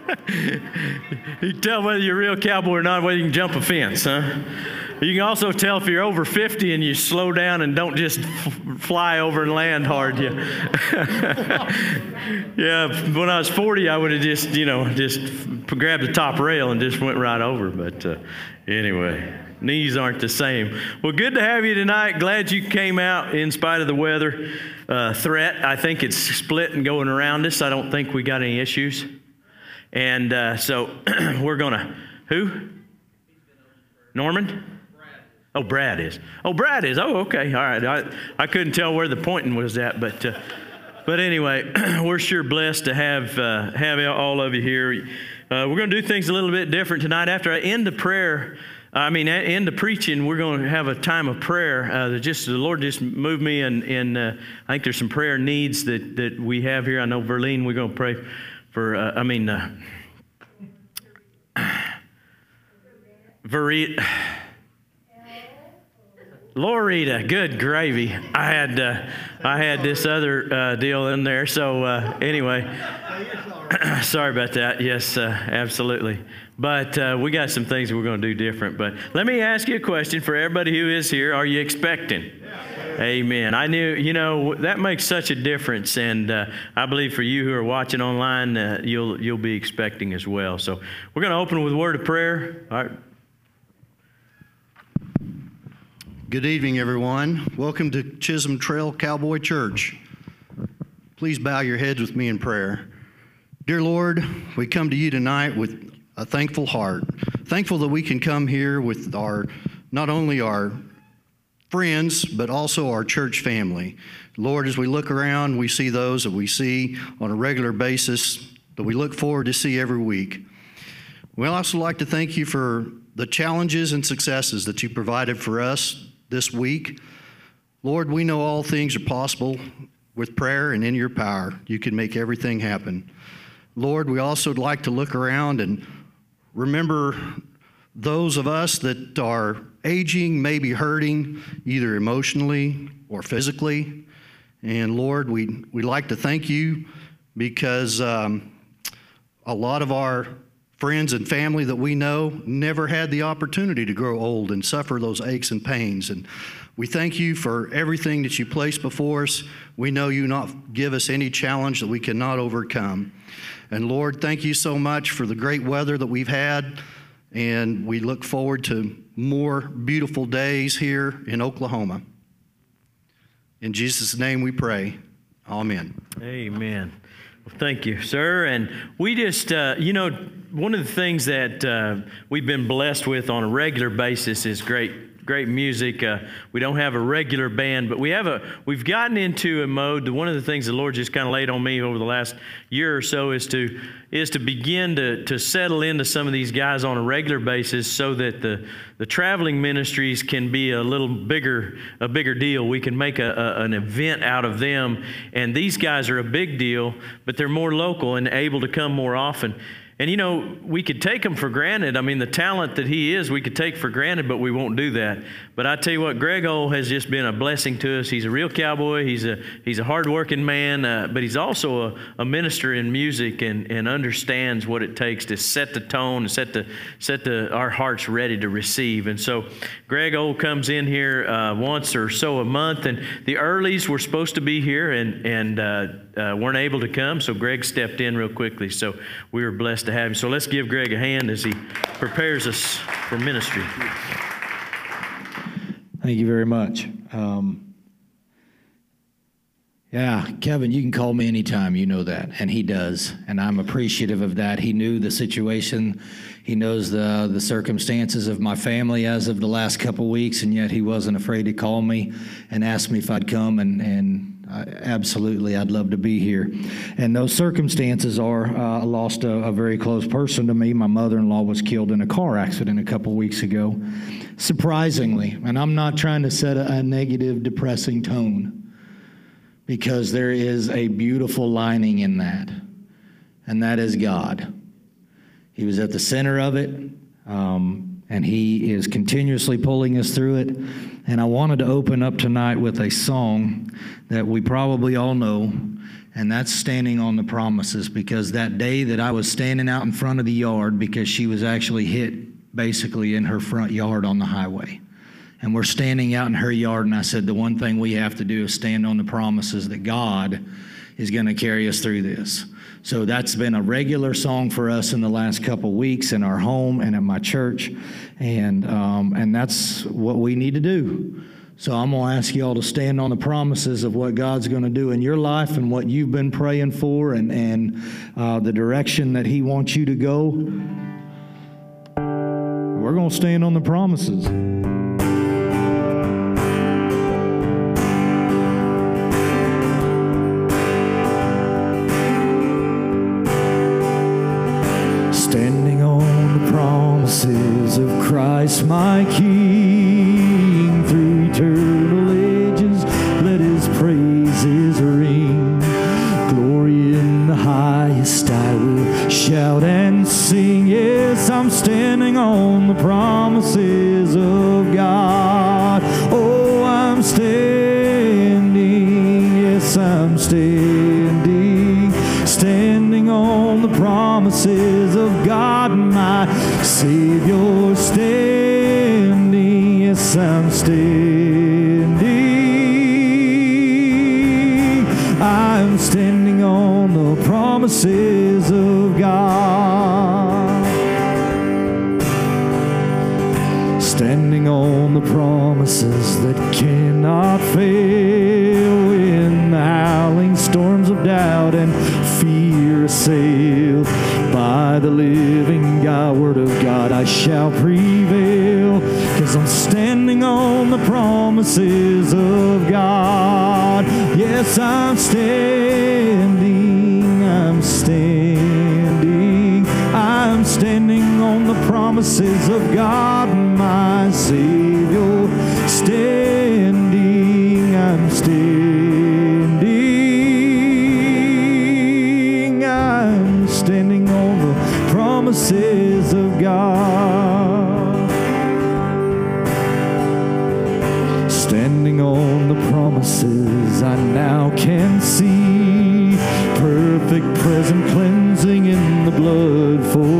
you can tell whether you're a real cowboy or not, whether you can jump a fence, huh? You can also tell if you're over 50 and you slow down and don't just fly over and land hard. Yeah. yeah, when I was 40, I would have just, you know, just grabbed the top rail and just went right over. But uh, anyway, knees aren't the same. Well, good to have you tonight. Glad you came out in spite of the weather uh, threat. I think it's split and going around us. I don't think we got any issues. And uh, so we're going to, who? Norman? Oh, Brad is. Oh, Brad is. Oh, okay. All right. I, I couldn't tell where the pointing was at, but uh, but anyway, we're sure blessed to have uh, have all of you here. Uh, we're going to do things a little bit different tonight. After I end the prayer, I mean, end the preaching, we're going to have a time of prayer. Uh, just the Lord just moved me, and and uh, I think there's some prayer needs that that we have here. I know Verlene, we're going to pray for. Uh, I mean, uh. Lorita, good gravy. I had uh, I had this other uh, deal in there. So uh, anyway, sorry about that. Yes, uh, absolutely. But uh, we got some things we're going to do different. But let me ask you a question for everybody who is here: Are you expecting? Amen. I knew, you know, that makes such a difference, and uh, I believe for you who are watching online, you'll you'll be expecting as well. So we're going to open with a word of prayer. All right. Good evening, everyone. Welcome to Chisholm Trail Cowboy Church. Please bow your heads with me in prayer. Dear Lord, we come to you tonight with a thankful heart. Thankful that we can come here with our not only our friends, but also our church family. Lord, as we look around, we see those that we see on a regular basis that we look forward to see every week. We'd also like to thank you for the challenges and successes that you provided for us this week. Lord, we know all things are possible with prayer and in your power. You can make everything happen. Lord, we also would like to look around and remember those of us that are aging, maybe hurting, either emotionally or physically. And Lord, we we like to thank you because um, a lot of our friends and family that we know never had the opportunity to grow old and suffer those aches and pains. And we thank you for everything that you place before us. We know you not give us any challenge that we cannot overcome. And Lord, thank you so much for the great weather that we've had. And we look forward to more beautiful days here in Oklahoma. In Jesus' name we pray. Amen. Amen. Well, thank you, sir. And we just, uh, you know, one of the things that uh, we've been blessed with on a regular basis is great great music. Uh, we don't have a regular band, but we have a. We've gotten into a mode. One of the things the Lord just kind of laid on me over the last year or so is to is to begin to to settle into some of these guys on a regular basis, so that the the traveling ministries can be a little bigger a bigger deal. We can make a, a an event out of them, and these guys are a big deal, but they're more local and able to come more often. And you know, we could take him for granted. I mean, the talent that he is, we could take for granted, but we won't do that. But I tell you what, Greg O has just been a blessing to us. He's a real cowboy. He's a he's a hardworking man, uh, but he's also a, a, minister in music and, and understands what it takes to set the tone and set the set the our hearts ready to receive. And so, Greg O comes in here uh, once or so a month, and the earlies were supposed to be here and and uh, uh weren't able to come, so Greg stepped in real quickly. So we were blessed to have him. So let's give Greg a hand as he prepares us for ministry. Thank you very much. Um, yeah, Kevin, you can call me anytime. You know that, and he does, and I'm appreciative of that. He knew the situation, he knows the the circumstances of my family as of the last couple weeks, and yet he wasn't afraid to call me and ask me if I'd come and and absolutely, I'd love to be here. And those circumstances are uh, I lost a, a, very close person to me. My mother in law was killed in a car accident a couple weeks ago. Surprisingly, and I'm not trying to set a, a negative, depressing tone because there is a beautiful lining in that, and that is God. He was at the center of it. Um, and He is continuously pulling us through it. And I wanted to open up tonight with a song that we probably all know, and that's Standing on the Promises, because that day that I was standing out in front of the yard, because she was actually hit basically in her front yard on the highway. And we're standing out in her yard, and I said, The one thing we have to do is stand on the promises that God is going to carry us through this. So that's been a regular song for us in the last couple weeks in our home and at my church, and um, and that's what we need to do. So I'm going to ask you all to stand on the promises of what God's going to do in your life and what you've been praying for, and and uh, the direction that He wants you to go. We're going to stand on the promises.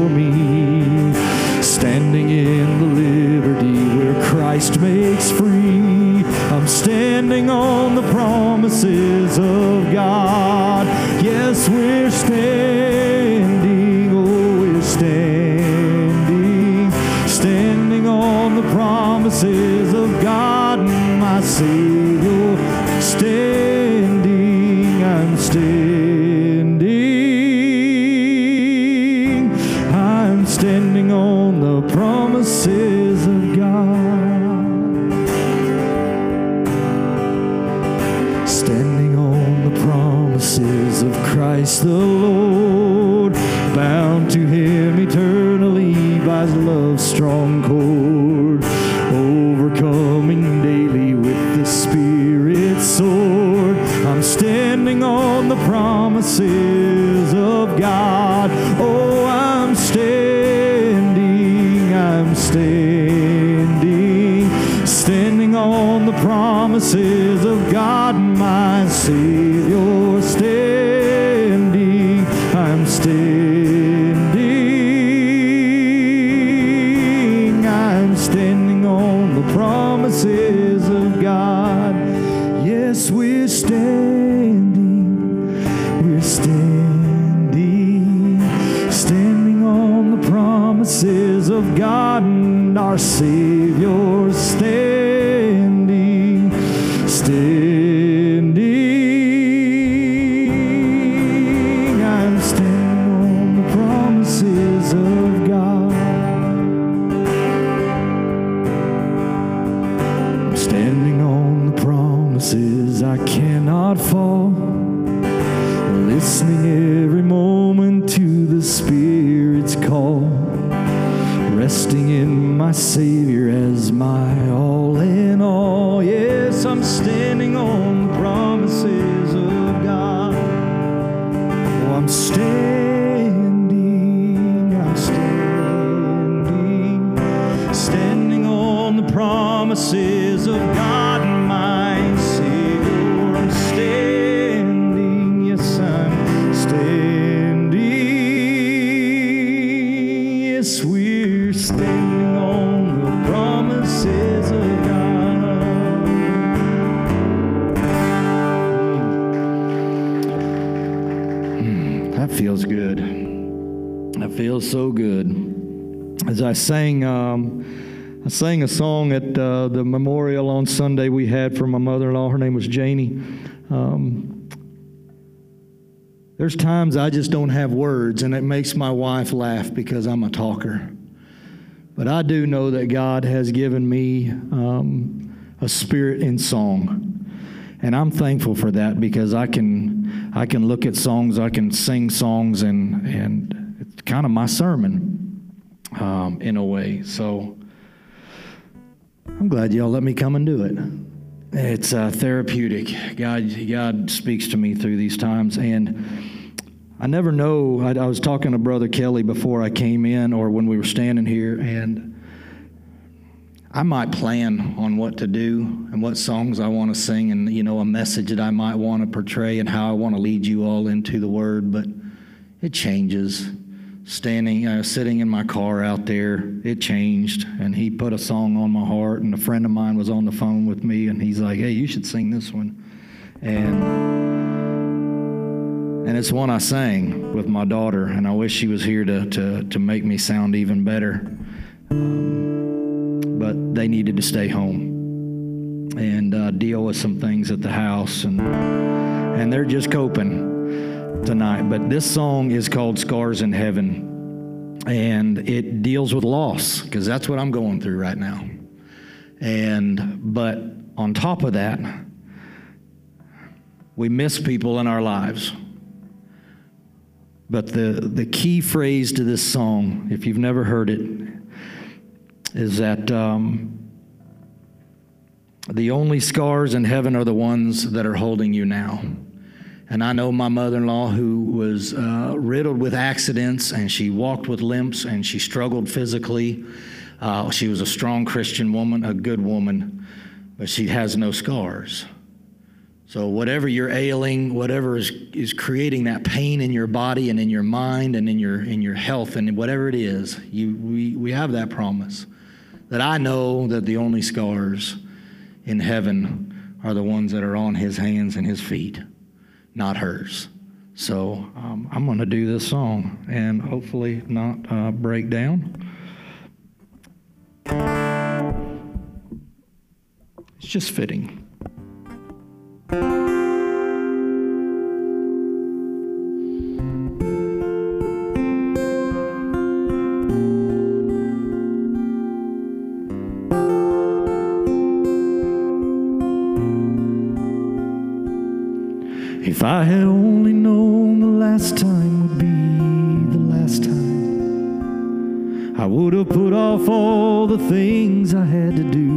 Me. Standing in the liberty where Christ makes free. I'm standing on the promises of God. I cannot fall. Listening every moment to the Spirit's call. Resting in my Savior as my I sang, um, I sang a song at uh, the memorial on Sunday we had for my mother-in-law. Her name was Janie. Um, there's times I just don't have words, and it makes my wife laugh because I'm a talker. But I do know that God has given me um, a spirit in song. And I'm thankful for that because I can I can look at songs, I can sing songs, and and it's kind of my sermon um, in a way. So I'm glad y'all let me come and do it. It's uh, therapeutic. God God speaks to me through these times, and I never know. I, I was talking to Brother Kelly before I came in, or when we were standing here, and. I might plan on what to do and what songs I want to sing and you know a message that I might want to portray and how I want to lead you all into the word but it changes standing sitting in my car out there. It changed and he put a song on my heart and a friend of mine was on the phone with me and he's like hey you should sing this one. And and it's one I sang with my daughter and I wish she was here to to to make me sound even better. But they needed to stay home and uh, deal with some things at the house, and and they're just coping tonight. But this song is called "Scars in Heaven," and it deals with loss because that's what I'm going through right now. And but on top of that, we miss people in our lives. But the, the key phrase to this song, if you've never heard it, is that um, the only scars in heaven are the ones that are holding you now. And I know my mother in law who was uh, riddled with accidents and she walked with limps and she struggled physically. Uh, she was a strong Christian woman, a good woman, but she has no scars. So, whatever you're ailing, whatever is, is creating that pain in your body and in your mind and in your, in your health and whatever it is, you, we, we have that promise that I know that the only scars in heaven are the ones that are on his hands and his feet, not hers. So um, I'm going to do this song and hopefully not uh, break down. It's just fitting. If I had only known the last time would be the last time, I would have put off all the things I had to do.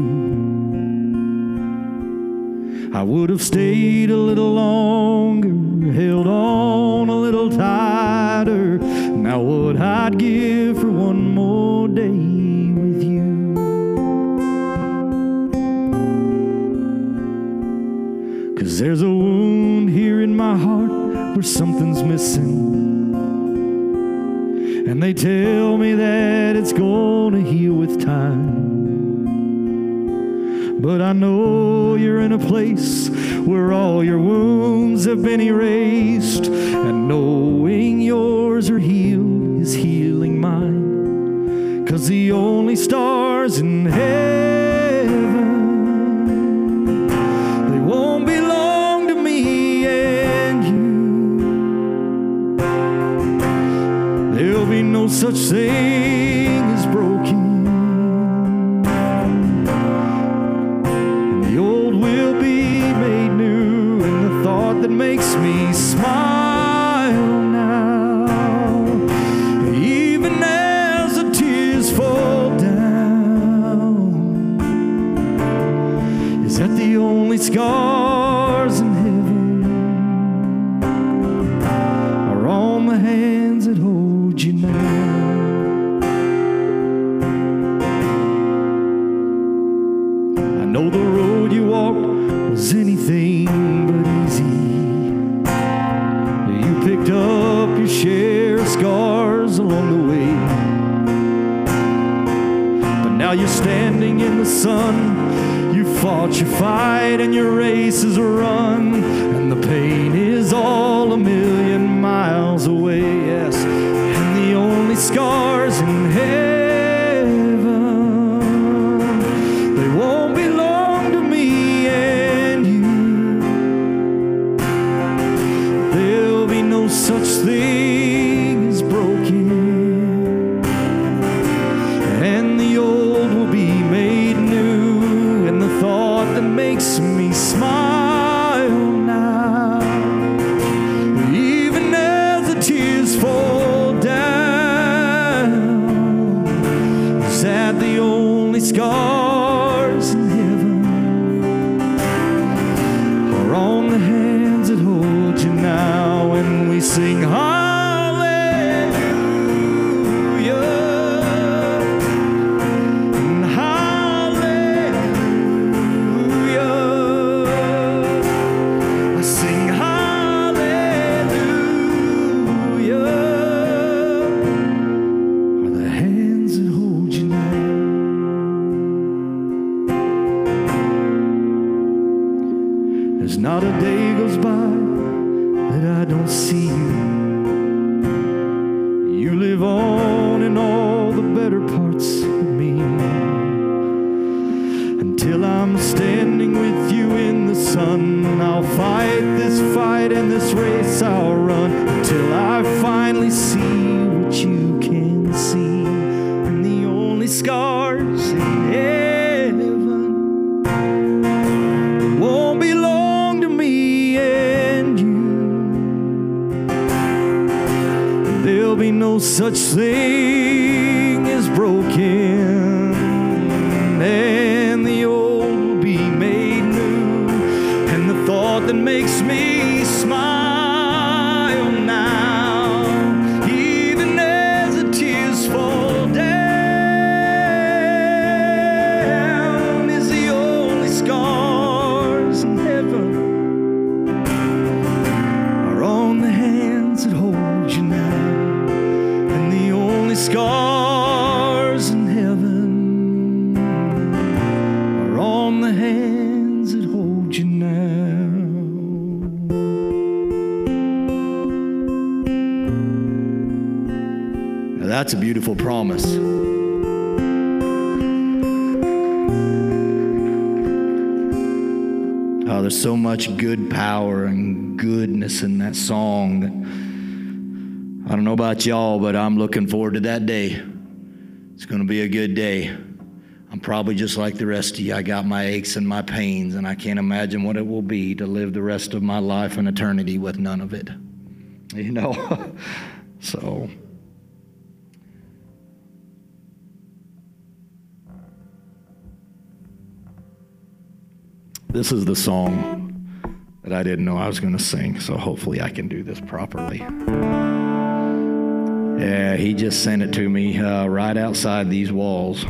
I would have stayed a little longer, held on a little tighter. Now, what I'd give for one more day with you. Cause there's a wound in my heart where something's missing. And they tell me that it's gonna heal with time. But I know you're in a place where all your wounds have been erased. And knowing yours are healed is healing mine. Cause the only stars in heaven such thing now you're standing in the sun. You fought your fight and your race is run. And the pain is all a million miles away, yes. And the only scars no such thing as broken, that's a beautiful promise. Oh, there's so much good power and goodness in that song. I don't know about y'all, but I'm looking forward to that day. It's going to be a good day. I'm probably just like the rest of you. I got my aches and my pains, and I can't imagine what it will be to live the rest of my life in eternity with none of it. You know? so. This is the song that I didn't know I was going to sing, so hopefully I can do this properly. Yeah, he just sent it to me uh, right outside these walls.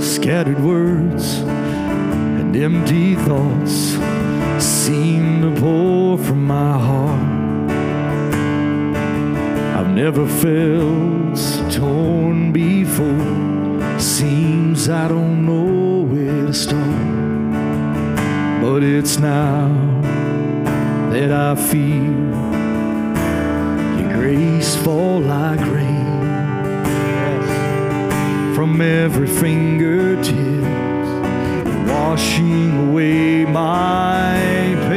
Scattered words and empty thoughts seem to pour from my heart. I've never felt so torn before. Seems I don't know where to start. But it's now that I feel your grace fall like rain from every fingertip washing away my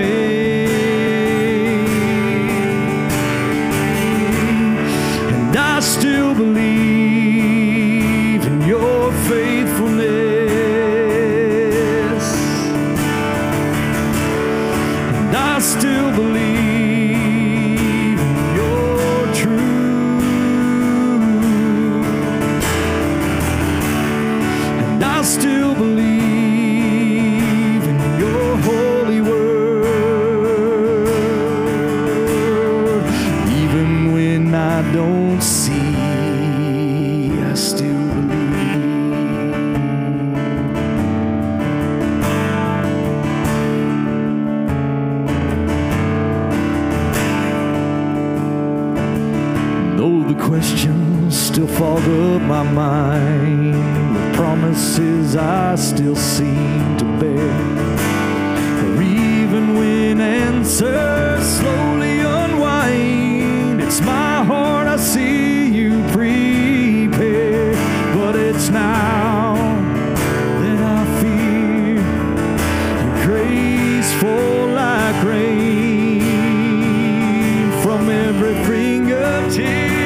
promises I still seem to bear. Or even when answers slowly unwind, it's my heart I see you prepare. But it's now that I fear your grace fall like rain from every fingertips,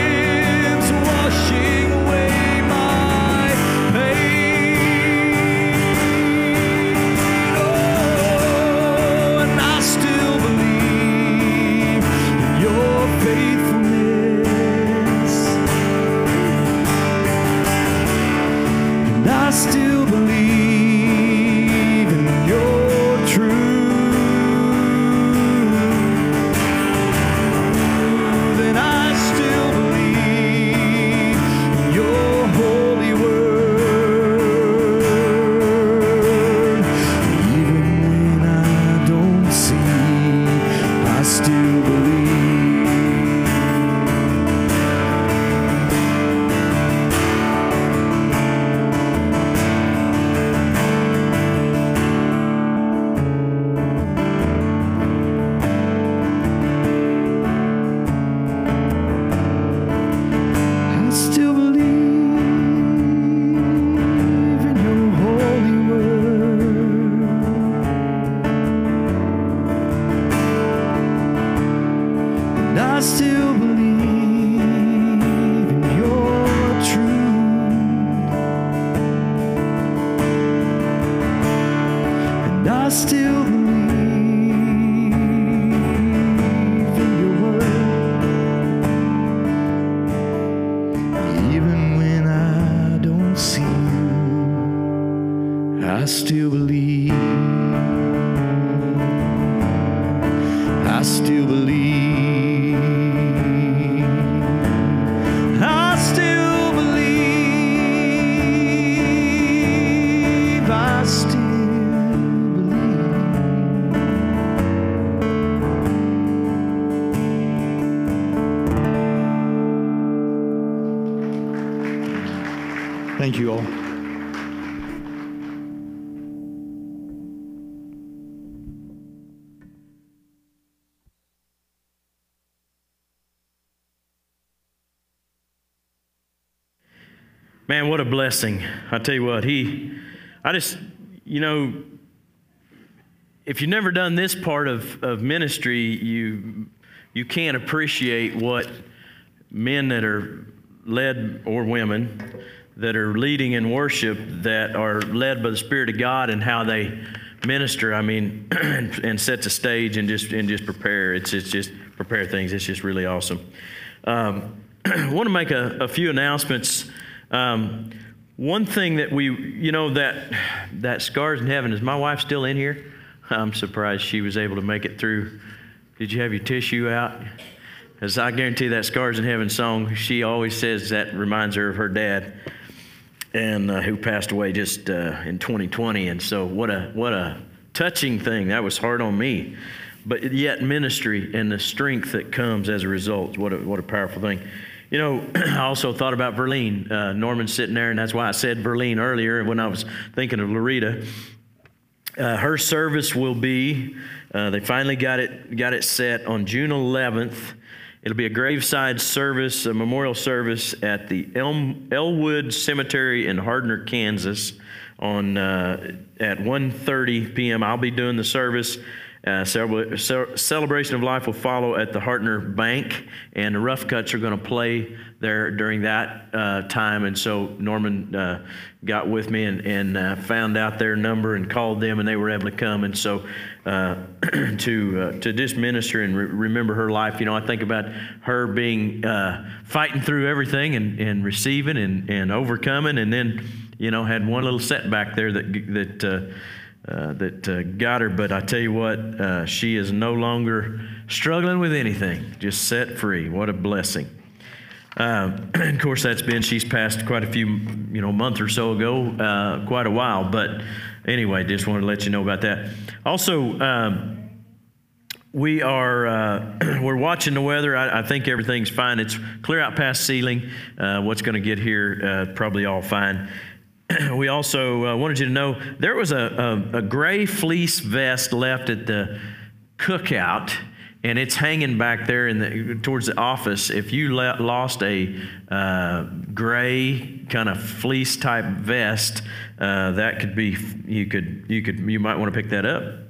Thank you all. Man, what a blessing. I tell you what, he, I just, you know, if you've never done this part of, of ministry, you, you can't appreciate what men that are led, or women, that are leading in worship, that are led by the Spirit of God and how they minister. I mean, and set the stage and just, and just prepare. It's, it's just prepare things. It's just really awesome. Um, I want to make a, a few announcements. Um, one thing that we, you know, that that scars in heaven is my wife still in here? I'm surprised she was able to make it through. Did you have your tissue out? As I guarantee that scars in heaven song, she always says that reminds her of her dad, and uh, who passed away just uh, in 2020. And so, what a what a touching thing. That was hard on me, but yet ministry and the strength that comes as a result. What a what a powerful thing. You know, I also thought about Verlene. Uh, Norman sitting there, and that's why I said Verlene earlier when I was thinking of Loretta. Uh, her service will be. Uh, they finally got it got it set on June 11th. It'll be a graveside service, a memorial service at the Elm, Elwood Cemetery in Hardtner, Kansas, on uh, at 1:30 p.m. I'll be doing the service. Uh, celebration of life will follow at the Hardtner Bank, and the Rough Cuts are going to play there during that uh, time. And so Norman uh, got with me and, and uh, found out their number and called them, and they were able to come. And so uh, to uh, to just minister and re- remember her life, you know, I think about her being fighting through everything and, and receiving and, and overcoming, and then you know had one little setback there that that. Uh, that uh, got her, but I tell you what, uh, she is no longer struggling with anything, just set free. What a blessing. Uh, of course, that's been, she's passed quite a few, you know, month or so ago, uh, quite a while, but anyway, just wanted to let you know about that. Also, um, we are uh, we're watching the weather. I, I, think everything's fine. It's clear out past ceiling. Uh, what's going to get here? Uh, probably all fine. we also uh, wanted you to know there was a, a, a, gray fleece vest left at the cookout, and it's hanging back there in the towards the office. If you lost a uh, gray kind of fleece type vest, uh, that could be you could you could you might want to pick that up.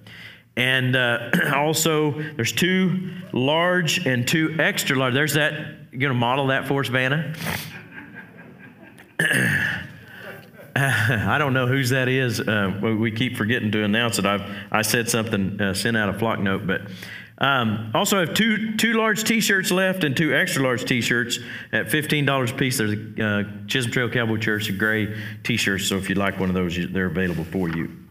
And uh, also, there's two large and two extra large. There's that. You gonna model that for us, Vanna? I don't know whose that is. Uh, we keep forgetting to announce it. I've I said something, uh, sent out a Flocknote, but um, also have two two large T-shirts left and two extra large T-shirts at fifteen dollars a piece. There's a uh, Chisholm Trail Cowboy Church, a gray T-shirt. So if you'd like one of those, they're available for you.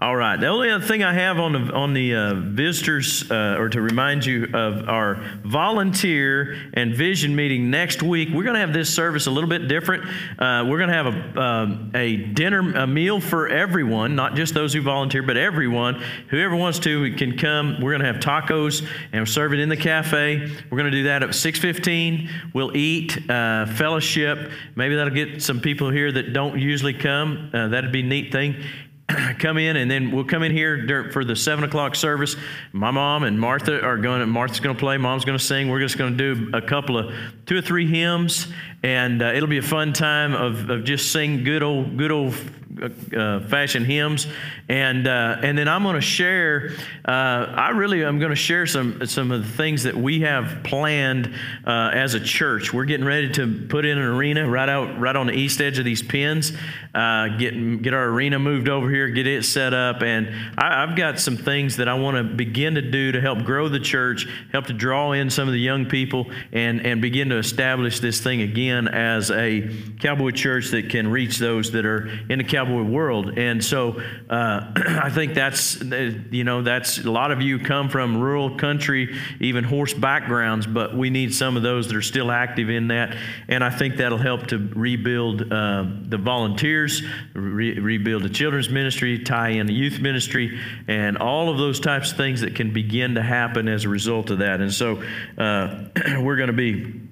All right. The only other thing I have on the on the uh, visitors, uh, or to remind you of our volunteer and vision meeting next week. We're going to have this service a little bit different. Uh, we're going to have a um, a dinner, a meal for everyone, not just those who volunteer, but everyone. Whoever wants to can come. We're going to have tacos and serve it in the cafe. We're going to do that at 6:15. We'll eat, uh, fellowship. Maybe that'll get some people here that don't usually come. Uh, that'd be a neat thing. come in, and then we'll come in here for the seven o'clock service. My mom and Martha are going. To, Martha's going to play. Mom's going to sing. We're just going to do a couple of two or three hymns, and uh, it'll be a fun time of, of just sing good old good old uh, fashion hymns, and uh, and then I'm going to share. Uh, I really am going to share some some of the things that we have planned uh, as a church. We're getting ready to put in an arena right out right on the east edge of these pins. Uh, get get our arena moved over here, get it set up, and I, I've got some things that I want to begin to do to help grow the church, help to draw in some of the young people, and and begin to establish this thing again as a cowboy church that can reach those that are in the cowboy cowboy world. And so uh, I think that's, you know, that's a lot of you come from rural country, even horse backgrounds, but we need some of those that are still active in that. And I think that'll help to rebuild uh, the volunteers, re- rebuild the children's ministry, tie in the youth ministry, and all of those types of things that can begin to happen as a result of that. And so uh, we're going to be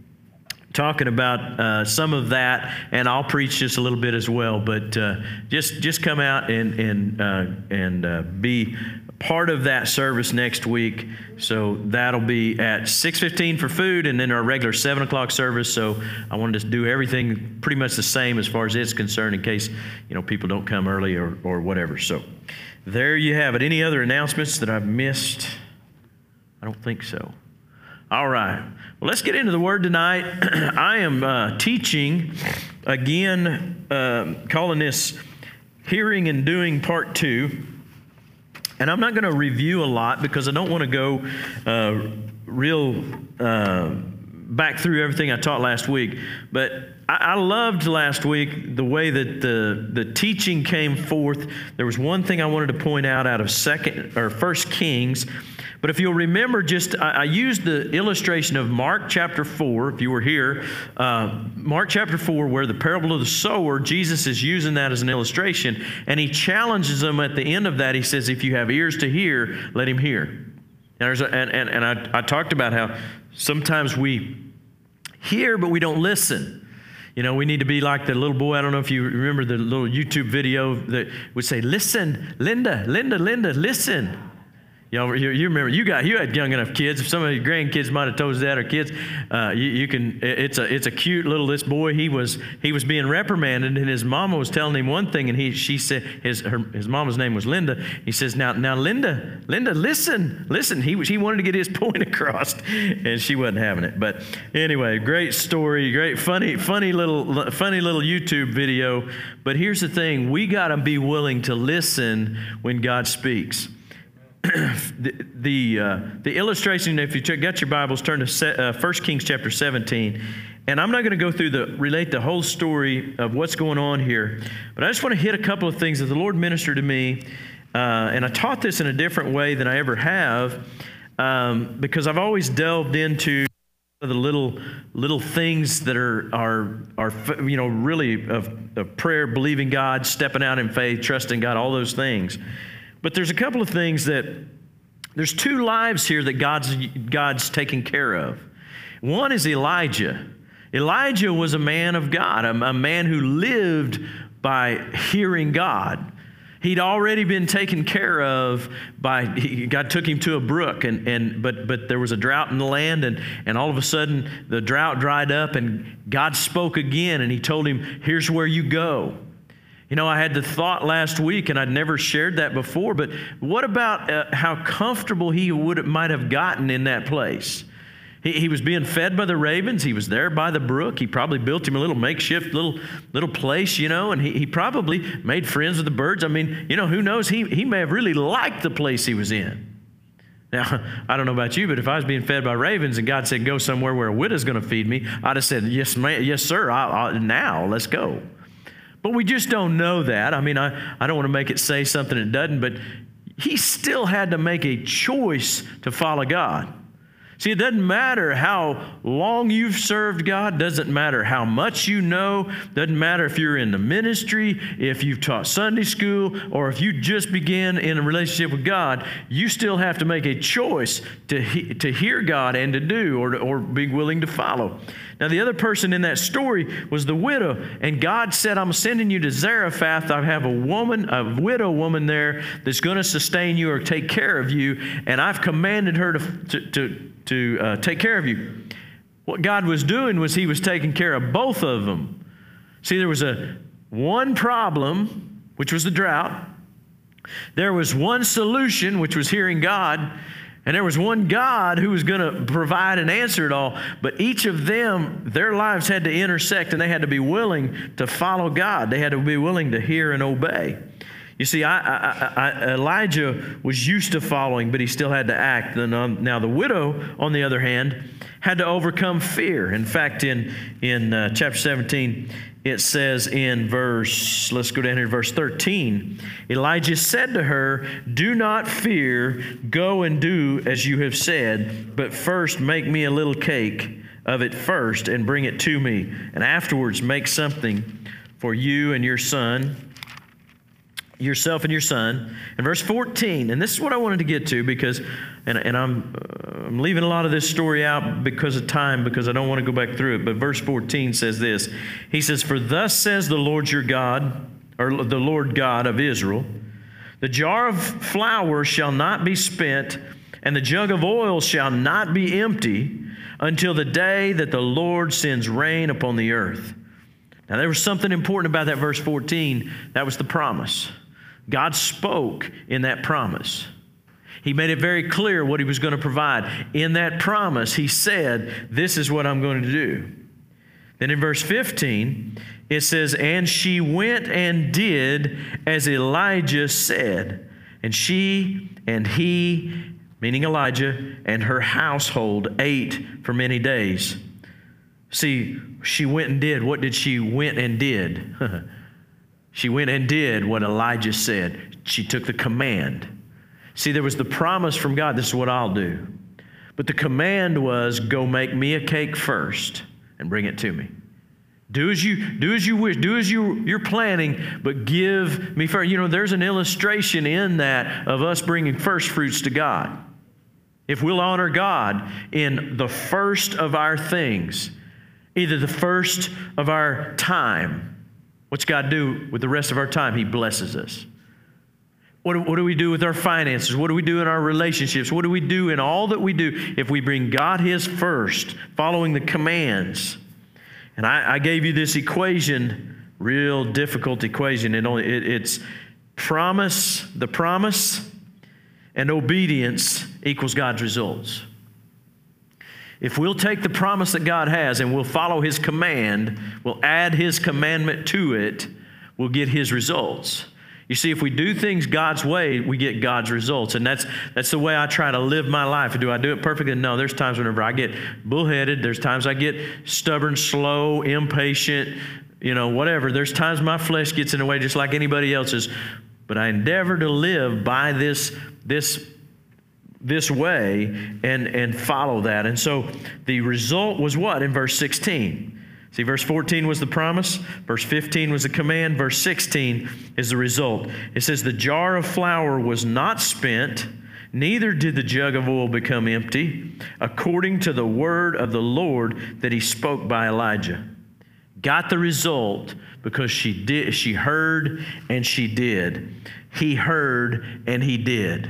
talking about uh, some of that, and I'll preach just a little bit as well. But uh, just just come out and and uh, and uh, be part of that service next week. So that'll be at 6:15 for food, and then our regular seven o'clock service. So I wanted to do everything pretty much the same as far as it's concerned, in case you know people don't come early or or whatever. So there you have it. Any other announcements that I've missed? I don't think so. All right. Well, let's get into the word tonight. I am uh, teaching again, uh, calling this Hearing and Doing Part 2. And I'm not going to review a lot because I don't want to go uh, real uh, back through everything I taught last week. But I, I loved last week the way that the, the teaching came forth. There was one thing I wanted to point out out of second or First Kings but if you'll remember, just I, I used the illustration of Mark chapter 4, if you were here, uh, Mark chapter 4, where the parable of the sower, Jesus is using that as an illustration, and he challenges them at the end of that. He says, If you have ears to hear, let him hear. And, a, and, and, and I, I talked about how sometimes we hear, but we don't listen. You know, we need to be like the little boy. I don't know if you remember the little YouTube video that would say, Listen, Linda, Linda, Linda, listen. Know, you, you, remember you got you had young enough kids. If some of your grandkids might have told you that or kids, uh, you, you, can. It's a it's a cute little this boy. He was he was being reprimanded, and his mama was telling him one thing, and he she said his her, his mama's name was Linda. He says now now Linda Linda listen listen. He was he wanted to get his point across, and she wasn't having it. But anyway, great story, great funny funny little funny little YouTube video. But here's the thing: we got to be willing to listen when God speaks. the the, uh, the, illustration, if you got your Bibles, turn to uh, 1 Kings chapter 17. And I'm not going to go through the relate the whole story of what's going on here, but I just want to hit a couple of things that the Lord ministered to me. Uh, and I taught this in a different way than I ever have um, because I've always delved into the little little things that are are are you know really of, of prayer, believing God, stepping out in faith, trusting God, all those things. But there's a couple of things that There's two lives here that God's, God's taking care of. One is Elijah. Elijah was a man of God, a, a man who lived by hearing God. He'd already been taken care of by he, God took him to a brook and, and but but there was a drought in the land and, and all of a sudden the drought dried up and God spoke again and he told him, Here's where you go. You know, I had the thought last week, and I'd never shared that before, but what about uh, how comfortable he would might have gotten in that place? He, he was being fed by the ravens. He was there by the brook. He probably built him a little makeshift little little place, you know, and he, he probably made friends with the birds. I mean, you know, who knows? He, he may have really liked the place he was in. Now, I don't know about you, but if I was being fed by ravens and God said, go somewhere where a widow's going to feed me, I'd have said, yes, ma'am, yes, sir, I, I, now let's go. But we just don't know that. I mean, I, I don't want to make it say something it doesn't, but he still had to make a choice to follow God. See, it doesn't matter how long you've served God, doesn't matter how much you know, doesn't matter if you're in the ministry, if you've taught Sunday school, or if you just began in a relationship with God, you still have to make a choice to, he, to hear God and to do or, to, or be willing to follow. Now, the other person in that story was the widow, and God said, I'm sending you to Zarephath. I have a woman, a widow woman there that's going to sustain you or take care of you, and I've commanded her to, to, to, to uh, take care of you. What God was doing was He was taking care of both of them. See, there was a one problem, which was the drought. There was one solution, which was hearing God. And there was one God who was going to provide and answer it all, but each of them, their lives had to intersect and they had to be willing to follow God. They had to be willing to hear and obey. You see, I, I, I, Elijah was used to following, but he still had to act. Now, the widow, on the other hand, had to overcome fear. In fact, in, in uh, chapter 17, it says in verse, let's go down here verse 13. Elijah said to her, Do not fear, go and do as you have said, but first make me a little cake of it first and bring it to me, and afterwards make something for you and your son yourself and your son. In verse 14, and this is what I wanted to get to because, and, and I'm, uh, I'm leaving a lot of this story out because of time, because I don't want to go back through it. But verse 14 says this He says, For thus says the Lord your God, or the Lord God of Israel, the jar of flour shall not be spent, and the jug of oil shall not be empty until the day that the Lord sends rain upon the earth. Now, there was something important about that verse 14. That was the promise. God spoke in that promise. He made it very clear what he was going to provide. In that promise, he said, This is what I'm going to do. Then in verse 15, it says, And she went and did as Elijah said. And she and he, meaning Elijah, and her household ate for many days. See, she went and did. What did she went and did? She went and did what Elijah said. She took the command. See, there was the promise from God this is what I'll do. But the command was go make me a cake first and bring it to me. Do as you do as you wish, do as you you're planning, but give me first. You know, there's an illustration in that of us bringing first fruits to God. If we'll honor God in the first of our things, either the first of our time, What's God do with the rest of our time? He blesses us. What do, what do we do with our finances? What do we do in our relationships? What do we do in all that we do if we bring God His first, following the commands? And I, I gave you this equation, real difficult equation. It only, it, it's promise, the promise, and obedience equals God's results. If we'll take the promise that God has and we'll follow His command, we'll add His commandment to it, we'll get His results. You see, if we do things God's way, we get God's results. And that's, that's the way I try to live my life. Do I do it perfectly? No, there's times whenever I get bullheaded. There's times I get stubborn, slow, impatient, you know, whatever. There's times my flesh gets in the way just like anybody else's. But I endeavor to live by this, this this way and, and follow that. And so the result was what in verse 16? See, verse 14 was the promise, verse 15 was the command, verse 16 is the result. It says, The jar of flour was not spent, neither did the jug of oil become empty, according to the word of the Lord that he spoke by Elijah. Got the result because she did she heard and she did. He heard and he did.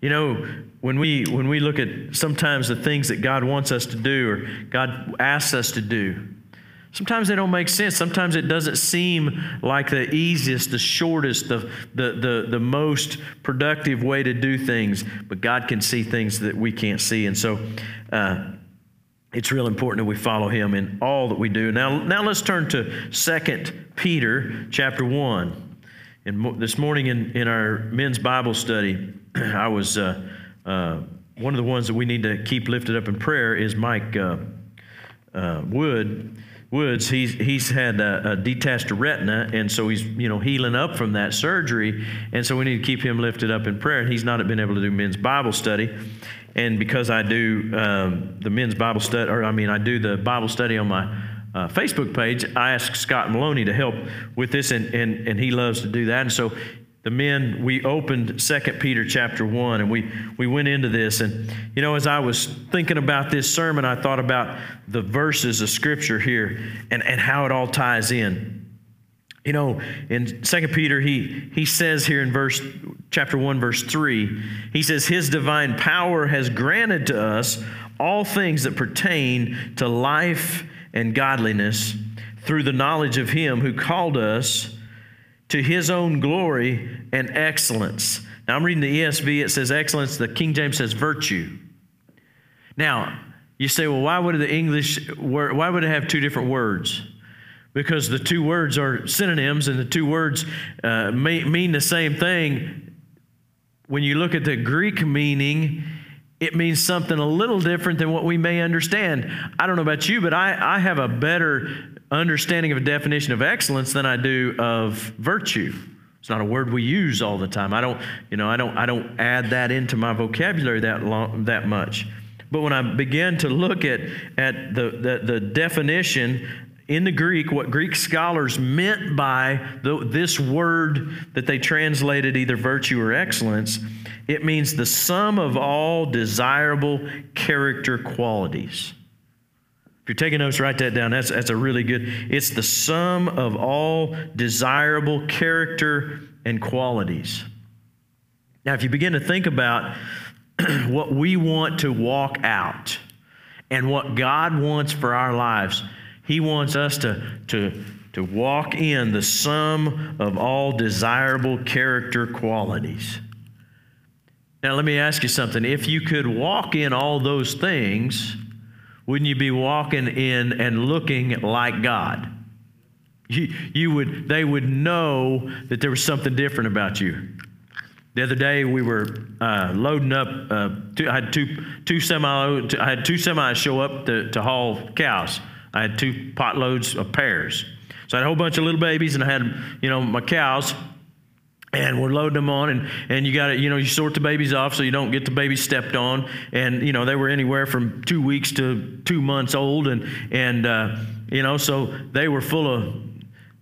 You know, when we when we look at sometimes the things that God wants us to do or God asks us to do, sometimes they don't make sense. Sometimes it doesn't seem like the easiest, the shortest, the the the, the most productive way to do things. But God can see things that we can't see, and so. Uh, it's real important that we follow him in all that we do. Now, now let's turn to 2 Peter chapter 1. And mo- this morning in, in our men's Bible study, I was uh, uh, one of the ones that we need to keep lifted up in prayer is Mike uh, uh Wood. Woods. He's he's had a, a, detached retina, and so he's you know healing up from that surgery, and so we need to keep him lifted up in prayer. And he's not been able to do men's Bible study, and because I do um, the men's Bible study, or I mean I do the Bible study on my uh, Facebook page, I asked Scott Maloney to help with this, and, and, and he loves to do that. And so the men, we opened Second Peter chapter 1, and we, we went into this. And, you know, as I was thinking about this sermon, I thought about the verses of Scripture here and, and how it all ties in. You know, in Second Peter, he, he says here in verse chapter 1, verse 3, he says, His divine power has granted to us all things that pertain to life and godliness through the knowledge of Him who called us to His own glory and excellence. Now, I'm reading the ESV, it says excellence, the King James says virtue. Now, you say, well, why would the English, why would it have two different words? Because the two words are synonyms and the two words uh, mean the same thing. When you look at the Greek meaning, it means something a little different than what we may understand. I don't know about you, but I, I have a better understanding of a definition of excellence than I do of virtue. It's not a word we use all the time. I don't, you know, I don't, I don't add that into my vocabulary that long, that much. But when I began to look at, at the, the, the definition in the Greek, what Greek scholars meant by the, this word that they translated either virtue or excellence, it means the sum of all desirable character qualities. If you're taking notes, write that down. That's, that's a really good. It's the sum of all desirable character and qualities. Now, if you begin to think about what we want to walk out and what God wants for our lives, He wants us to, to, to walk in the sum of all desirable character qualities. Now, let me ask you something. If you could walk in all those things, wouldn't you be walking in and looking like God? You, you would, they would know that there was something different about you. The other day we were uh, loading up. Uh, two, I had two two semi. I had two semis show up to, to haul cows. I had two pot loads of pairs. So I had a whole bunch of little babies, and I had you know my cows and we're loading them on and, and you got to you know you sort the babies off so you don't get the babies stepped on. And you know they were anywhere from two weeks to two months old and and uh, you know so they were full of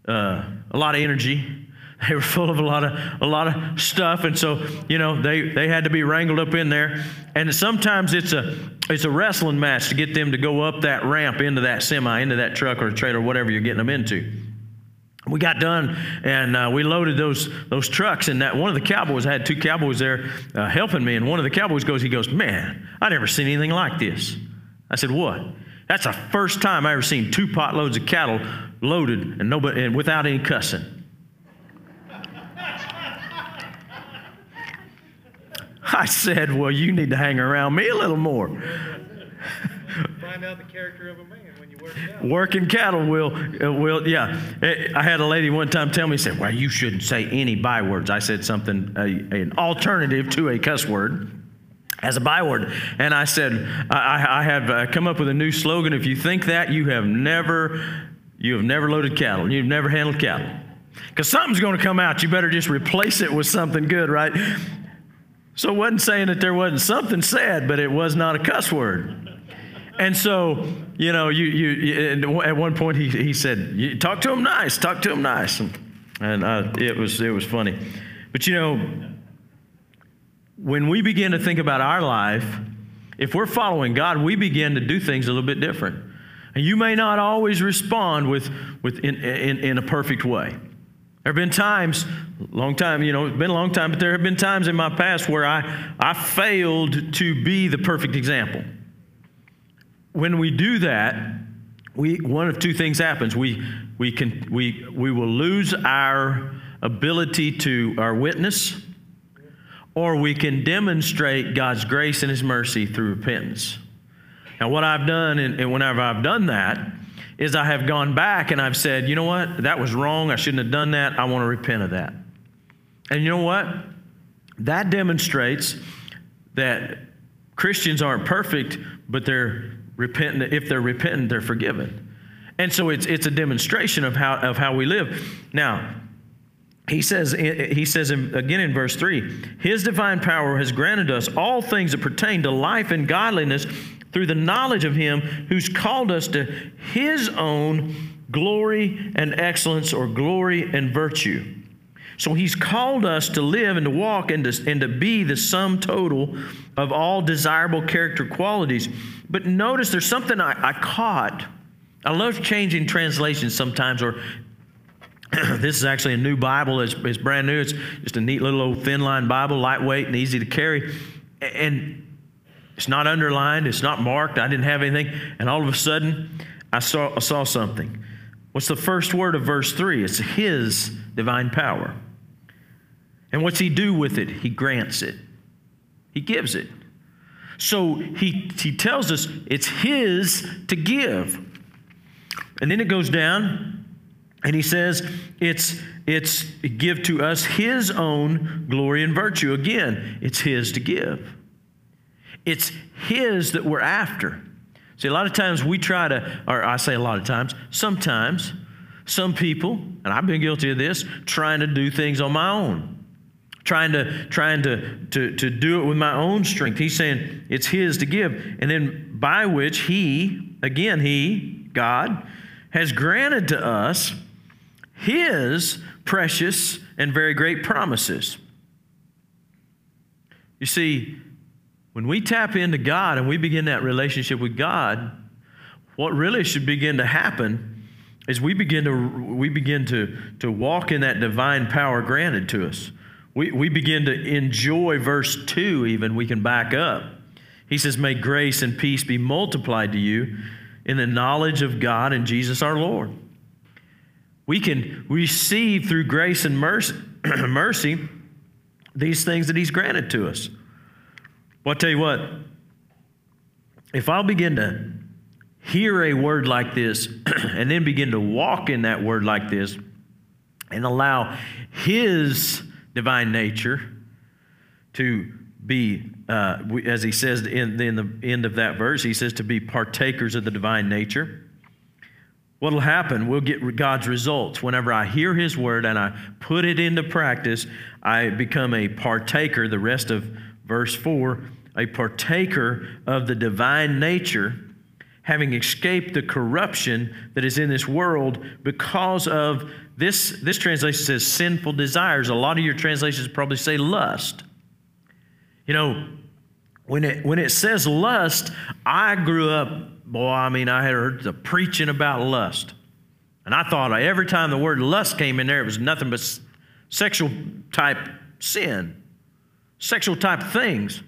uh, a lot of energy. They were full of a lot of a lot of stuff. And so you know they they had to be wrangled up in there. And sometimes it's a it's a wrestling match to get them to go up that ramp into that semi into that truck or trailer whatever you're getting them into. We got done and uh, we loaded those those trucks and that one of the cowboys I had two cowboys there uh, helping me and one of the cowboys goes he goes man I never seen anything like this. I said what? That's the first time I ever seen two pot loads of cattle loaded and nobody and without any cussing I said well you need to hang around me a little more find out the character of a man when you work out. Working cattle will, uh, will, yeah. I had a lady one time tell me, said, well, you shouldn't say any bywords. I said something, a, an alternative to a cuss word as a byword. And I said, I, I have uh, come up with a new slogan. If you think that, you have never, you have never loaded cattle. You've never handled cattle. Because something's going to come out. You better just replace it with something good, right? So it wasn't saying that there wasn't something said, but it was not a cuss word. And so, you know, you, you, at one point he, he said, talk to him nice, talk to him nice. And, and uh, it, was, it was funny. But, you know, when we begin to think about our life, if we're following God, we begin to do things a little bit different. And you may not always respond with, with in, in, in a perfect way. There have been times, long time, you know, it's been a long time, but there have been times in my past where I, I failed to be the perfect example. When we do that, we, one of two things happens. We, we, can, we, we will lose our ability to our witness, or we can demonstrate God's grace and His mercy through repentance. Now, what I've done, and, and whenever I've done that, is I have gone back and I've said, you know what, that was wrong. I shouldn't have done that. I want to repent of that. And you know what? That demonstrates that Christians aren't perfect, but they're repentant. If they're repentant, they're forgiven. And so it's, it's a demonstration of how, of how we live. Now, he says, he says again in verse 3 His divine power has granted us all things that pertain to life and godliness through the knowledge of Him who's called us to His own glory and excellence or glory and virtue. So He's called us to live and to walk and to, and to be the sum total of all desirable character qualities. But notice there's something I, I caught. I love changing translations sometimes, or this is actually a new Bible. It's, it's brand new. It's just a neat little old thin line Bible, lightweight and easy to carry. And it's not underlined, it's not marked. I didn't have anything. And all of a sudden, I saw, I saw something. What's the first word of verse 3? It's His divine power. And what's He do with it? He grants it, He gives it. So he, he tells us it's His to give. And then it goes down and he says it's it's give to us his own glory and virtue again it's his to give it's his that we're after. See a lot of times we try to or i say a lot of times sometimes some people and i've been guilty of this trying to do things on my own. Trying to trying to, to, to do it with my own strength. He's saying it's his to give. And then by which he again he god has granted to us his precious and very great promises. You see, when we tap into God and we begin that relationship with God, what really should begin to happen is we begin to, we begin to, to walk in that divine power granted to us. We, we begin to enjoy verse 2, even. We can back up. He says, May grace and peace be multiplied to you in the knowledge of God and Jesus our Lord. We can receive through grace and mercy, mercy these things that He's granted to us. Well, I'll tell you what, if I'll begin to hear a word like this and then begin to walk in that word like this and allow His divine nature to be, uh, as he says in, in the end of that verse, he says to be partakers of the divine nature. What will happen? We'll get God's results. Whenever I hear His word and I put it into practice, I become a partaker, the rest of verse 4, a partaker of the divine nature, having escaped the corruption that is in this world because of this. This translation says sinful desires. A lot of your translations probably say lust. You know, when it, when it says lust, I grew up boy, I mean, I had heard the preaching about lust. And I thought every time the word lust came in there, it was nothing but sexual type sin, sexual type things.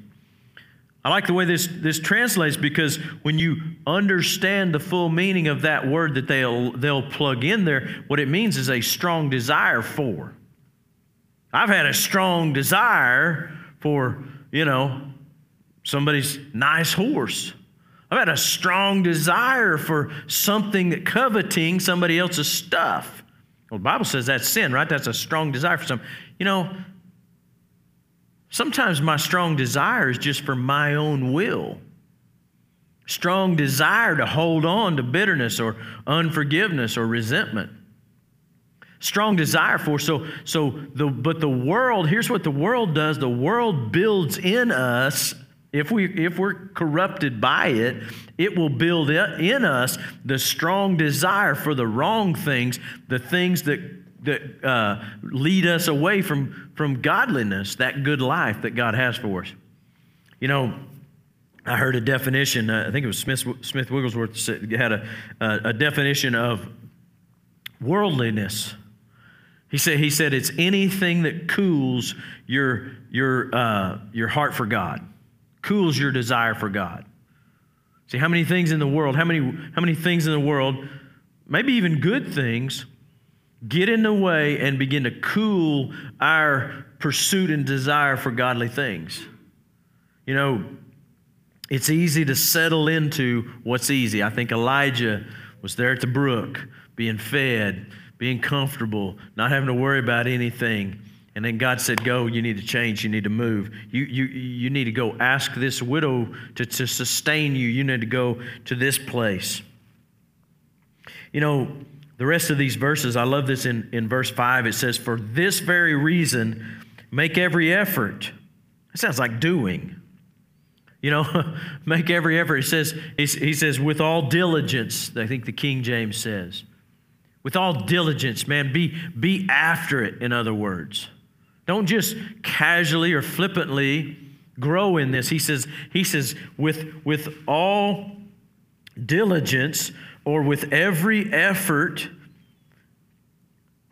I like the way this, this translates because when you understand the full meaning of that word that they'll, they'll plug in there, what it means is a strong desire for. I've had a strong desire for, you know, somebody's nice horse. I've had a strong desire for something coveting somebody else's stuff. Well, the Bible says that's sin, right? That's a strong desire for something. You know, sometimes my strong desire is just for my own will. Strong desire to hold on to bitterness or unforgiveness or resentment. Strong desire for so so the but the world here's what the world does the world builds in us if, we, if we're corrupted by it, it will build in us the strong desire for the wrong things, the things that that uh, lead us away from, from godliness, that good life that God has for us. You know, I heard a definition, uh, I think it was Smith, Smith Wigglesworth had a, a, a definition of worldliness. He said, he said it's anything that cools your, your, uh, your heart for God, cools your desire for God. See, how many things in the world, how many, how many things in the world, maybe even good things, get in the way and begin to cool our pursuit and desire for godly things? You know, it's easy to settle into what's easy. I think Elijah was there at the brook, being fed, being comfortable, not having to worry about anything. And then God said, Go, you need to change, you need to move. You, you, you need to go ask this widow to, to sustain you. You need to go to this place. You know, the rest of these verses, I love this in, in verse 5. It says, For this very reason, make every effort. It sounds like doing. You know, make every effort. He says, he says, with all diligence, I think the King James says. With all diligence, man, be, be after it, in other words. Don't just casually or flippantly grow in this. He says, he says, with, with all diligence or with every effort,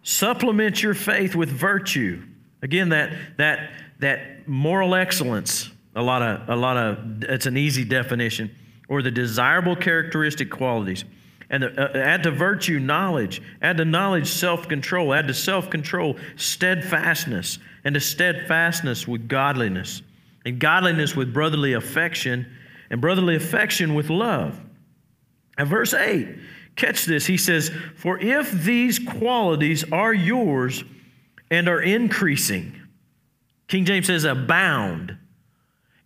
supplement your faith with virtue. Again, that, that, that moral excellence a lot of, a lot of, it's an easy definition, or the desirable characteristic qualities. And the, uh, add to virtue knowledge, add to knowledge self control, add to self control steadfastness, and to steadfastness with godliness, and godliness with brotherly affection, and brotherly affection with love. And verse 8, catch this. He says, For if these qualities are yours and are increasing, King James says, abound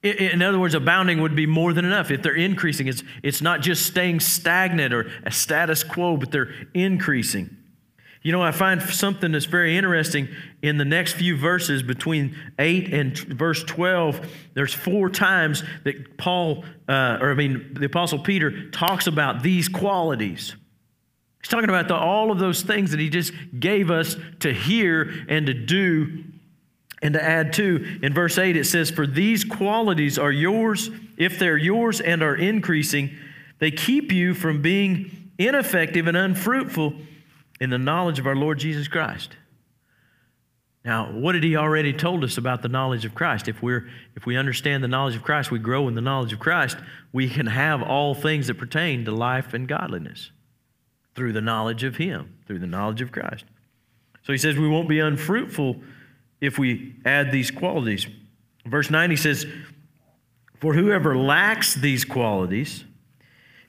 in other words, abounding would be more than enough. If they're increasing, it's, it's not just staying stagnant or a status quo, but they're increasing. You know, I find something that's very interesting in the next few verses between 8 and verse 12. There's four times that Paul, uh, or I mean, the Apostle Peter talks about these qualities. He's talking about the, all of those things that he just gave us to hear and to do and to add to, in verse 8, it says, For these qualities are yours, if they're yours and are increasing, they keep you from being ineffective and unfruitful in the knowledge of our Lord Jesus Christ. Now, what did he already told us about the knowledge of Christ? If we're if we understand the knowledge of Christ, we grow in the knowledge of Christ, we can have all things that pertain to life and godliness through the knowledge of him, through the knowledge of Christ. So he says we won't be unfruitful if we add these qualities. Verse 9, he says, For whoever lacks these qualities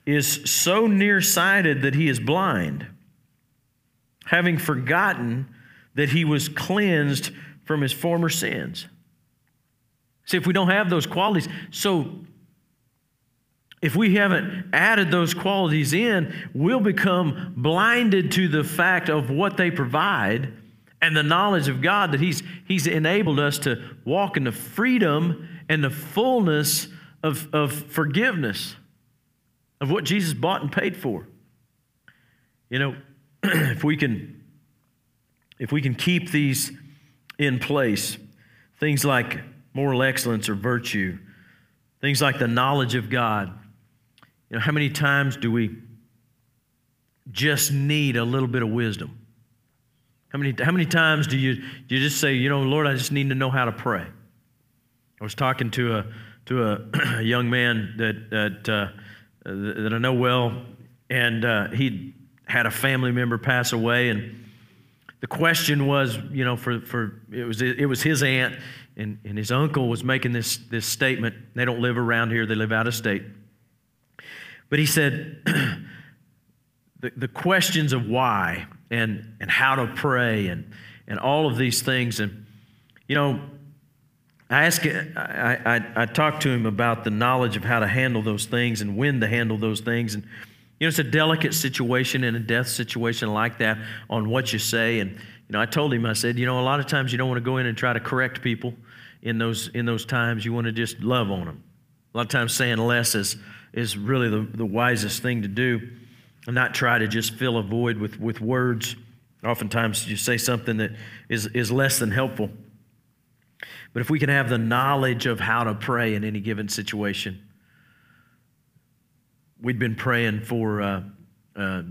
is so nearsighted that he is blind, having forgotten that he was cleansed from his former sins. See, if we don't have those qualities, so if we haven't added those qualities in, we'll become blinded to the fact of what they provide and the knowledge of God that He's, he's enabled us to walk in the freedom and the fullness of, of forgiveness of what Jesus bought and paid for. You know, if we can if we can keep these in place, things like moral excellence or virtue, things like the knowledge of God, you know, how many times do we just need a little bit of wisdom? How many, how many times do you, do you just say, you know, Lord, I just need to know how to pray? I was talking to a, to a, a young man that, that, uh, that I know well, and uh, he had a family member pass away, and the question was, you know, for, for it was it was his aunt, and, and his uncle was making this this statement. They don't live around here; they live out of state. But he said, the, the questions of why and, and how to pray and, and all of these things. And, you know, I asked, I, I, I talked to him about the knowledge of how to handle those things and when to handle those things. And, you know, it's a delicate situation in a death situation like that on what you say. And, you know, I told him, I said, you know, a lot of times you don't want to go in and try to correct people in those, in those times. You want to just love on them. A lot of times saying less is, is really the, the wisest thing to do and not try to just fill a void with, with words Oftentimes, you say something that is, is less than helpful. But if we can have the knowledge of how to pray in any given situation, we'd been praying for uh, uh,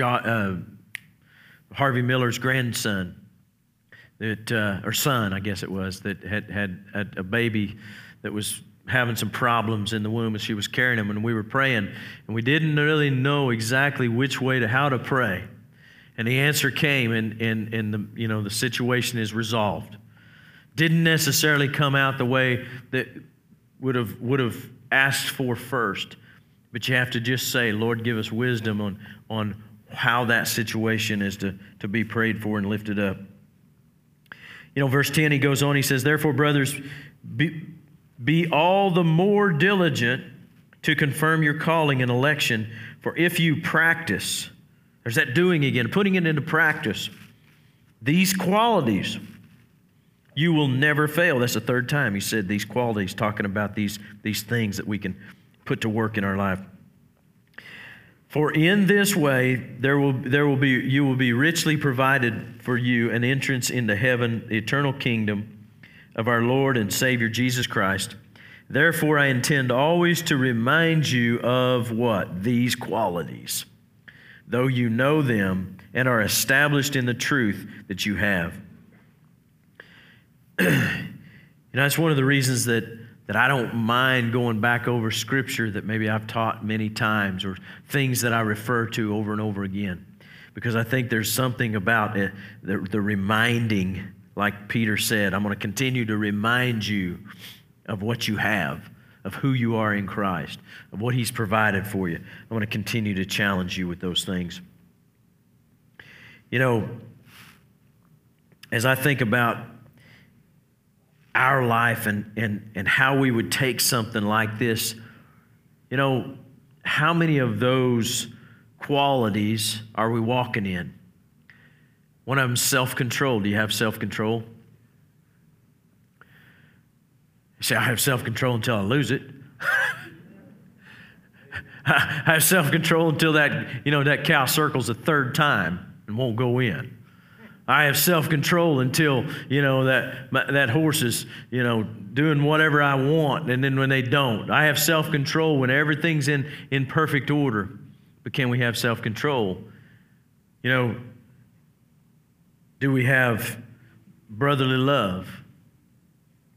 uh, Harvey Miller's grandson, that uh, or son, I guess it was, that had had a baby that was having some problems in the womb as she was carrying him, and we were praying, and we didn't really know exactly which way to how to pray, and the answer came, and and and the you know the situation is resolved. Didn't necessarily come out the way that would have would have asked for first, but you have to just say, Lord, give us wisdom on on how that situation is to, to be prayed for and lifted up. You know, verse 10, he goes on, he says, Therefore, brothers, be, be all the more diligent to confirm your calling and election, for if you practice, there's that doing again, putting it into practice, these qualities, you will never fail. That's the third time he said these qualities, talking about these, these things that we can put to work in our life. For in this way there will, there will be, you will be richly provided for you an entrance into heaven, the eternal kingdom of our Lord and Savior Jesus Christ. Therefore, I intend always to remind you of what? These qualities, though you know them and are established in the truth that you have. You know, that's one of the reasons that that I don't mind going back over scripture that maybe I've taught many times or things that I refer to over and over again. Because I think there's something about it, the, the reminding, like Peter said, I'm going to continue to remind you of what you have, of who you are in Christ, of what He's provided for you. I'm going to continue to challenge you with those things. You know, as I think about our life and, and, and how we would take something like this, you know, how many of those qualities are we walking in? One of them self control. Do you have self control? You say, I have self control until I lose it. I have self control until that, you know, that cow circles a third time and won't go in. I have self control until, you know, that, that horse is, you know, doing whatever I want. And then when they don't, I have self control when everything's in, in perfect order. But can we have self control? You know, do we have brotherly love?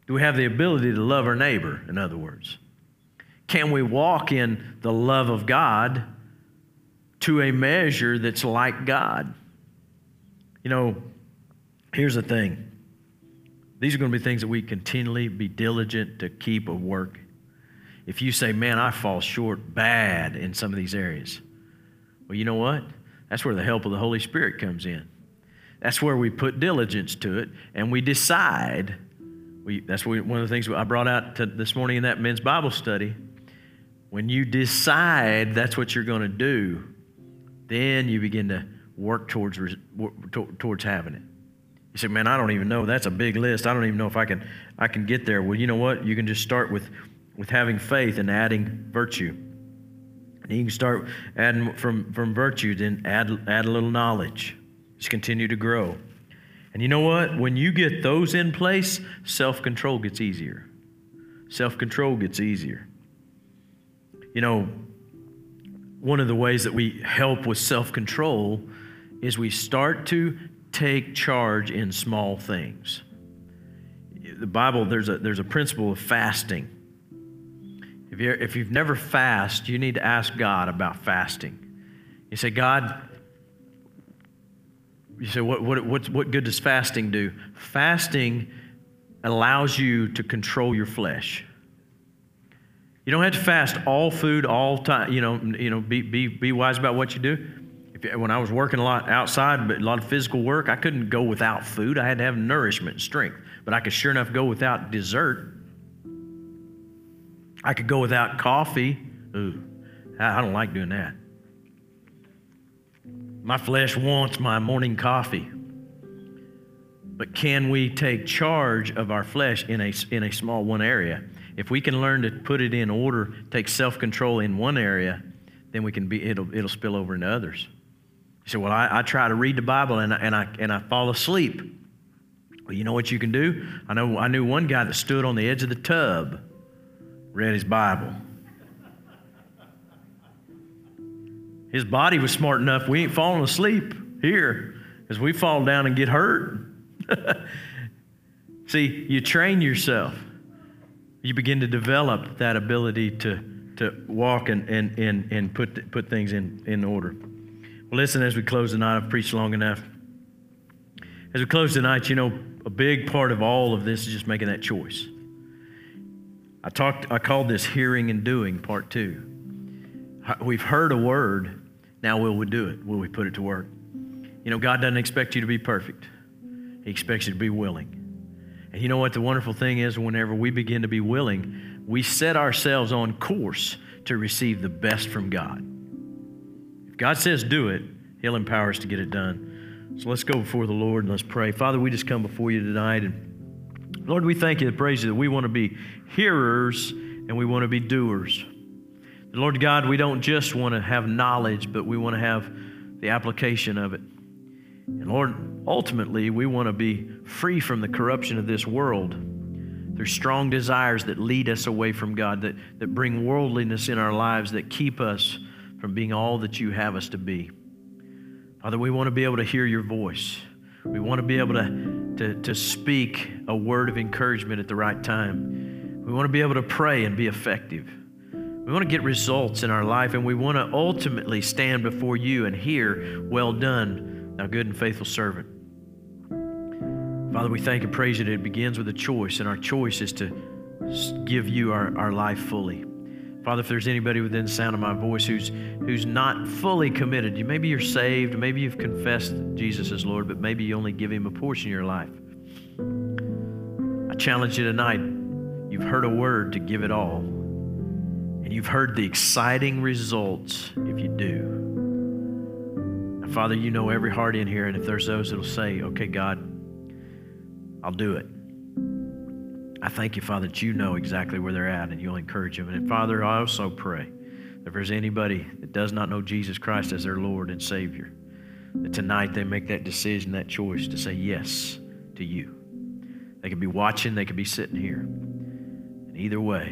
Do we have the ability to love our neighbor, in other words? Can we walk in the love of God to a measure that's like God? You know, here's the thing these are going to be things that we continually be diligent to keep a work. If you say, man, I fall short bad in some of these areas, well, you know what? That's where the help of the Holy Spirit comes in. That's where we put diligence to it and we decide. We, that's one of the things I brought out this morning in that men's Bible study. When you decide that's what you're going to do, then you begin to work towards, towards having it. You say, man, I don't even know. That's a big list. I don't even know if I can, I can get there. Well, you know what? You can just start with, with having faith and adding virtue. And you can start adding from, from virtue, then add, add a little knowledge. Just continue to grow. And you know what? When you get those in place, self control gets easier. Self control gets easier. You know, one of the ways that we help with self control is we start to take charge in small things. The Bible, there's a, there's a principle of fasting. If, you if you've never fasted, you need to ask God about fasting. You say, God, you say, what, what, what, what good does fasting do? Fasting allows you to control your flesh. You don't have to fast all food all time. You know, you know, be, be, be wise about what you do when I was working a lot outside, but a lot of physical work, I couldn't go without food. I had to have nourishment and strength. But I could sure enough go without dessert. I could go without coffee. Ooh, I don't like doing that. My flesh wants my morning coffee. But can we take charge of our flesh in a, in a small one area? If we can learn to put it in order, take self control in one area, then we can be, it'll, it'll spill over into others. You say, Well, I, I try to read the Bible and I, and, I, and I fall asleep. Well, you know what you can do? I know I knew one guy that stood on the edge of the tub, read his Bible. His body was smart enough. We ain't falling asleep here because we fall down and get hurt. See, you train yourself. You begin to develop that ability to, to walk and, and, and, and put, put things in, in order. Listen, as we close tonight, I've preached long enough. As we close tonight, you know, a big part of all of this is just making that choice. I talked, I called this hearing and doing, part two. We've heard a word, now will we do it? Will we put it to work? You know, God doesn't expect you to be perfect, He expects you to be willing. And you know what the wonderful thing is? Whenever we begin to be willing, we set ourselves on course to receive the best from God. God says do it, He'll empower us to get it done. So let's go before the Lord and let's pray. Father, we just come before you tonight. And Lord, we thank you and praise you that we want to be hearers and we want to be doers. Lord God, we don't just want to have knowledge, but we want to have the application of it. And Lord, ultimately, we want to be free from the corruption of this world. There's strong desires that lead us away from God, that, that bring worldliness in our lives, that keep us from being all that you have us to be. Father, we want to be able to hear your voice. We want to be able to, to, to speak a word of encouragement at the right time. We want to be able to pray and be effective. We want to get results in our life, and we want to ultimately stand before you and hear, Well done, thou good and faithful servant. Father, we thank and praise you that it begins with a choice, and our choice is to give you our, our life fully. Father, if there's anybody within the sound of my voice who's, who's not fully committed, maybe you're saved, maybe you've confessed Jesus as Lord, but maybe you only give him a portion of your life. I challenge you tonight. You've heard a word to give it all. And you've heard the exciting results if you do. Now, Father, you know every heart in here, and if there's those that'll say, okay, God, I'll do it. I thank you, Father, that you know exactly where they're at and you'll encourage them. And Father, I also pray that if there's anybody that does not know Jesus Christ as their Lord and Savior, that tonight they make that decision, that choice to say yes to you. They could be watching, they could be sitting here. And either way,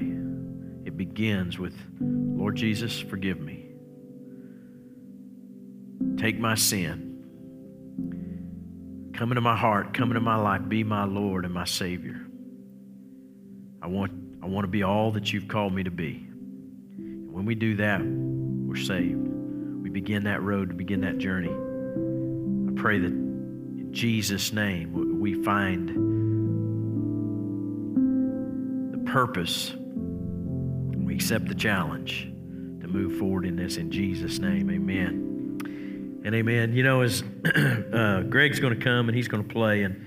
it begins with Lord Jesus, forgive me. Take my sin. Come into my heart, come into my life, be my Lord and my Savior. I want, I want to be all that you've called me to be. And when we do that, we're saved. We begin that road to begin that journey. I pray that in Jesus' name we find the purpose. We accept the challenge to move forward in this in Jesus' name. Amen. And amen. You know, as uh, Greg's going to come and he's going to play, and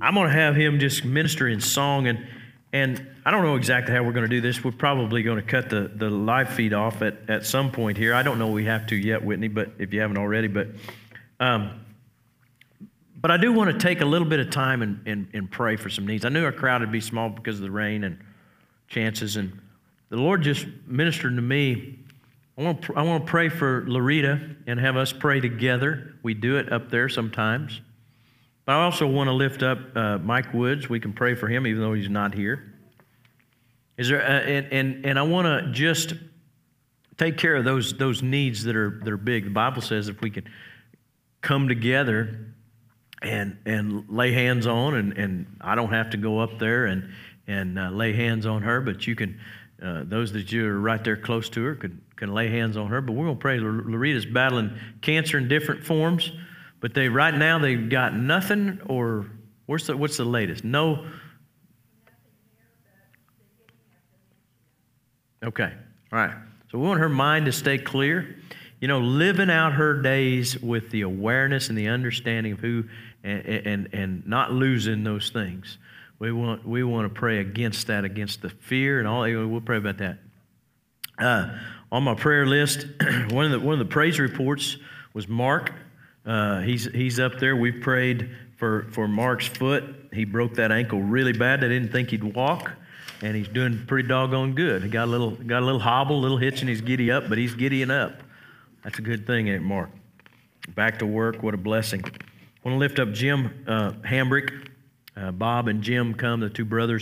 I'm going to have him just minister in song. And, and I don't know exactly how we're going to do this. We're probably going to cut the, the live feed off at, at some point here. I don't know we have to yet, Whitney, but if you haven't already. But, um, but I do want to take a little bit of time and, and, and pray for some needs. I knew our crowd would be small because of the rain and chances. And the Lord just ministered to me. I want, to, I want to pray for Loretta and have us pray together. We do it up there sometimes. But I also want to lift up uh, Mike Woods. We can pray for him even though he's not here. Is there, uh, and, and, and I want to just take care of those, those needs that are, that are big. The Bible says if we can come together and, and lay hands on, and, and I don't have to go up there and, and uh, lay hands on her, but you can, uh, those that you are right there close to her can, can lay hands on her. But we're going to pray. Loretta's battling cancer in different forms, but they right now they've got nothing or what's the, what's the latest? No. Okay. All right. So we want her mind to stay clear. You know, living out her days with the awareness and the understanding of who and, and, and not losing those things. We want, we want to pray against that, against the fear and all. We'll pray about that. Uh, on my prayer list, one of the, one of the praise reports was Mark. Uh, he's, he's up there. We've prayed for, for Mark's foot. He broke that ankle really bad. They didn't think he'd walk, and he's doing pretty doggone good. He got a little, got a little hobble, a little hitch in his giddy up, but he's giddying up. That's a good thing, ain't it, Mark? Back to work. What a blessing. I want to lift up Jim uh, Hambrick. Uh, Bob and Jim come, the two brothers